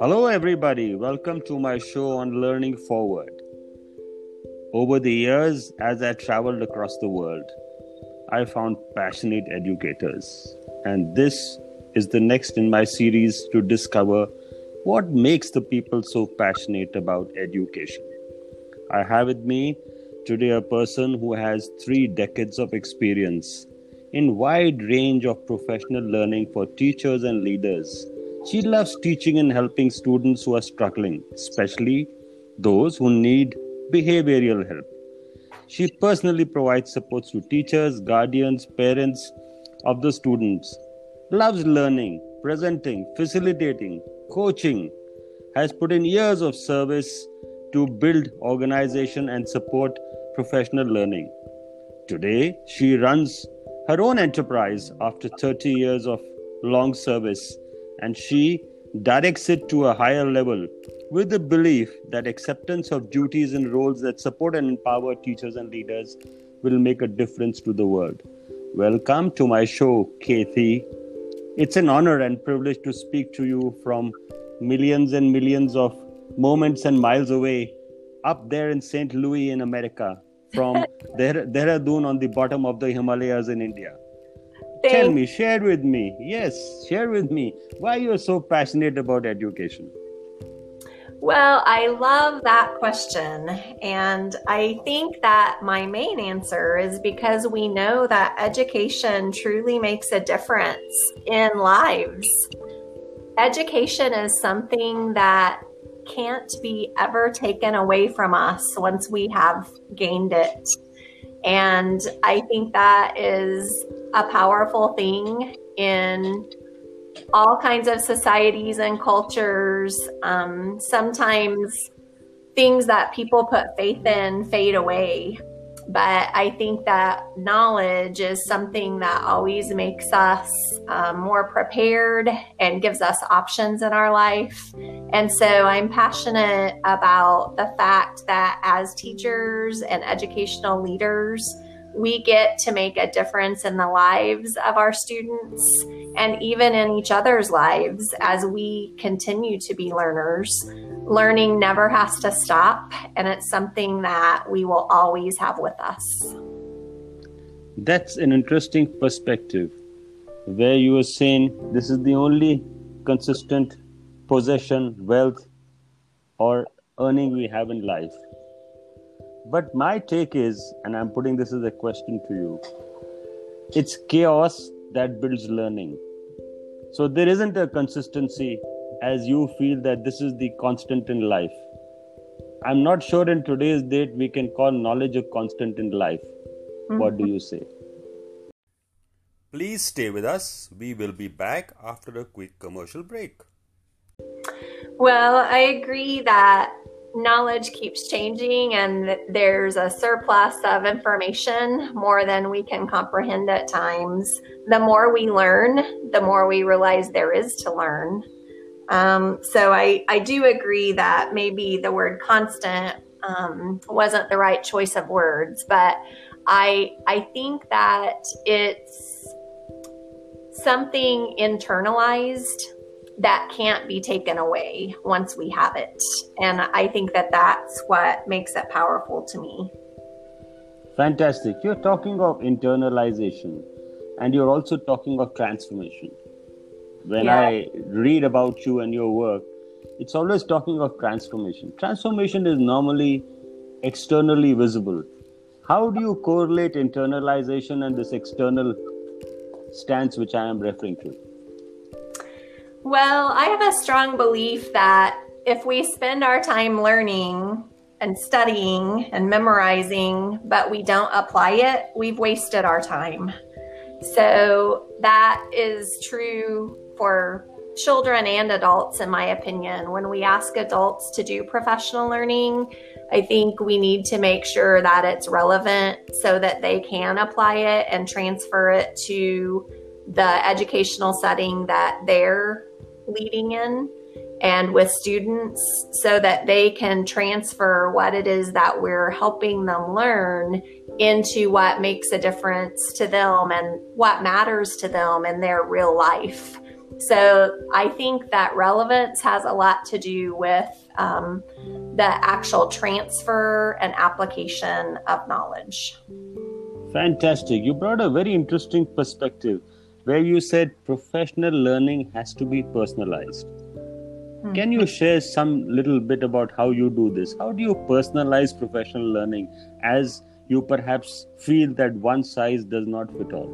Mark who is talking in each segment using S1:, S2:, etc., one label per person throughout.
S1: Hello, everybody. Welcome to my show on Learning Forward. Over the years, as I traveled across the world, I found passionate educators. And this is the next in my series to discover what makes the people so passionate about education. I have with me today a person who has three decades of experience in wide range of professional learning for teachers and leaders. She loves teaching and helping students who are struggling, especially those who need behavioral help. She personally provides supports to teachers, guardians, parents of the students. Loves learning, presenting, facilitating, coaching. Has put in years of service to build organization and support professional learning. Today, she runs her own enterprise after 30 years of long service and she directs it to a higher level with the belief that acceptance of duties and roles that support and empower teachers and leaders will make a difference to the world. Welcome to my show, Kathy. It's an honor and privilege to speak to you from millions and millions of moments and miles away up there in St. Louis in America from Dehradun on the bottom of the Himalayas in India. Tell me, share with me. Yes, share with me why you're so passionate about education.
S2: Well, I love that question. And I think that my main answer is because we know that education truly makes a difference in lives. Education is something that can't be ever taken away from us once we have gained it. And I think that is a powerful thing in all kinds of societies and cultures. Um, sometimes things that people put faith in fade away. But I think that knowledge is something that always makes us um, more prepared and gives us options in our life. And so I'm passionate about the fact that as teachers and educational leaders, we get to make a difference in the lives of our students and even in each other's lives as we continue to be learners. Learning never has to stop, and it's something that we will always have with us.
S1: That's an interesting perspective where you were saying this is the only consistent possession, wealth, or earning we have in life but my take is, and I'm putting this as a question to you it's chaos that builds learning. So there isn't a consistency as you feel that this is the constant in life. I'm not sure in today's date we can call knowledge a constant in life. Mm-hmm. What do you say? Please stay with us. We will be back after a quick commercial break.
S2: Well, I agree that knowledge keeps changing and there's a surplus of information more than we can comprehend at times. The more we learn, the more we realize there is to learn. Um, so I, I do agree that maybe the word constant um, wasn't the right choice of words, but I I think that it's something internalized that can't be taken away once we have it. And I think that that's what makes it powerful to me.
S1: Fantastic. You're talking of internalization and you're also talking of transformation. When yeah. I read about you and your work, it's always talking of transformation. Transformation is normally externally visible. How do you correlate internalization and this external stance which I am referring to?
S2: Well, I have a strong belief that if we spend our time learning and studying and memorizing, but we don't apply it, we've wasted our time. So that is true for children and adults, in my opinion. When we ask adults to do professional learning, I think we need to make sure that it's relevant so that they can apply it and transfer it to the educational setting that they're leading in and with students so that they can transfer what it is that we're helping them learn into what makes a difference to them and what matters to them in their real life. So I think that relevance has a lot to do with um, the actual transfer and application of knowledge.
S1: Fantastic. You brought a very interesting perspective where you said professional learning has to be personalized. Mm-hmm. Can you share some little bit about how you do this? How do you personalize professional learning as you perhaps feel that one size does not fit all?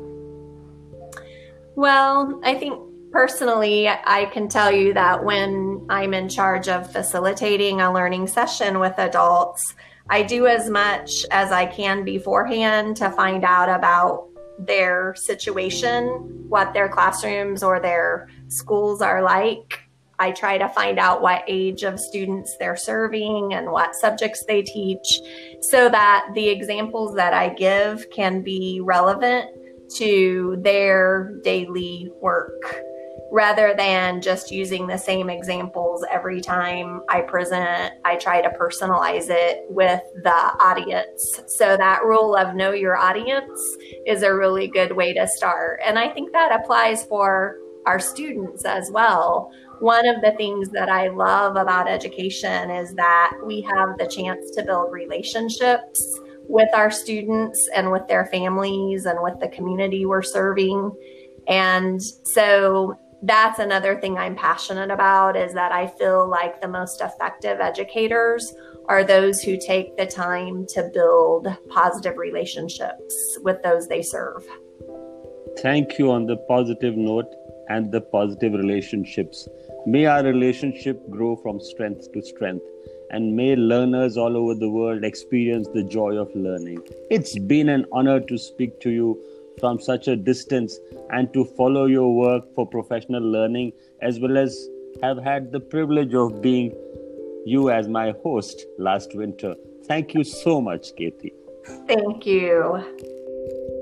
S2: Well, I think personally, I can tell you that when I'm in charge of facilitating a learning session with adults, I do as much as I can beforehand to find out about their situation, what their classrooms or their schools are like. I try to find out what age of students they're serving and what subjects they teach so that the examples that I give can be relevant to their daily work rather than just using the same examples every time I present. I try to personalize it with the audience. So, that rule of know your audience is a really good way to start. And I think that applies for our students as well. One of the things that I love about education is that we have the chance to build relationships with our students and with their families and with the community we're serving. And so that's another thing I'm passionate about is that I feel like the most effective educators are those who take the time to build positive relationships with those they serve.
S1: Thank you on the positive note and the positive relationships. May our relationship grow from strength to strength and may learners all over the world experience the joy of learning. It's been an honor to speak to you from such a distance and to follow your work for professional learning, as well as have had the privilege of being you as my host last winter. Thank you so much, Katie.
S2: Thank you.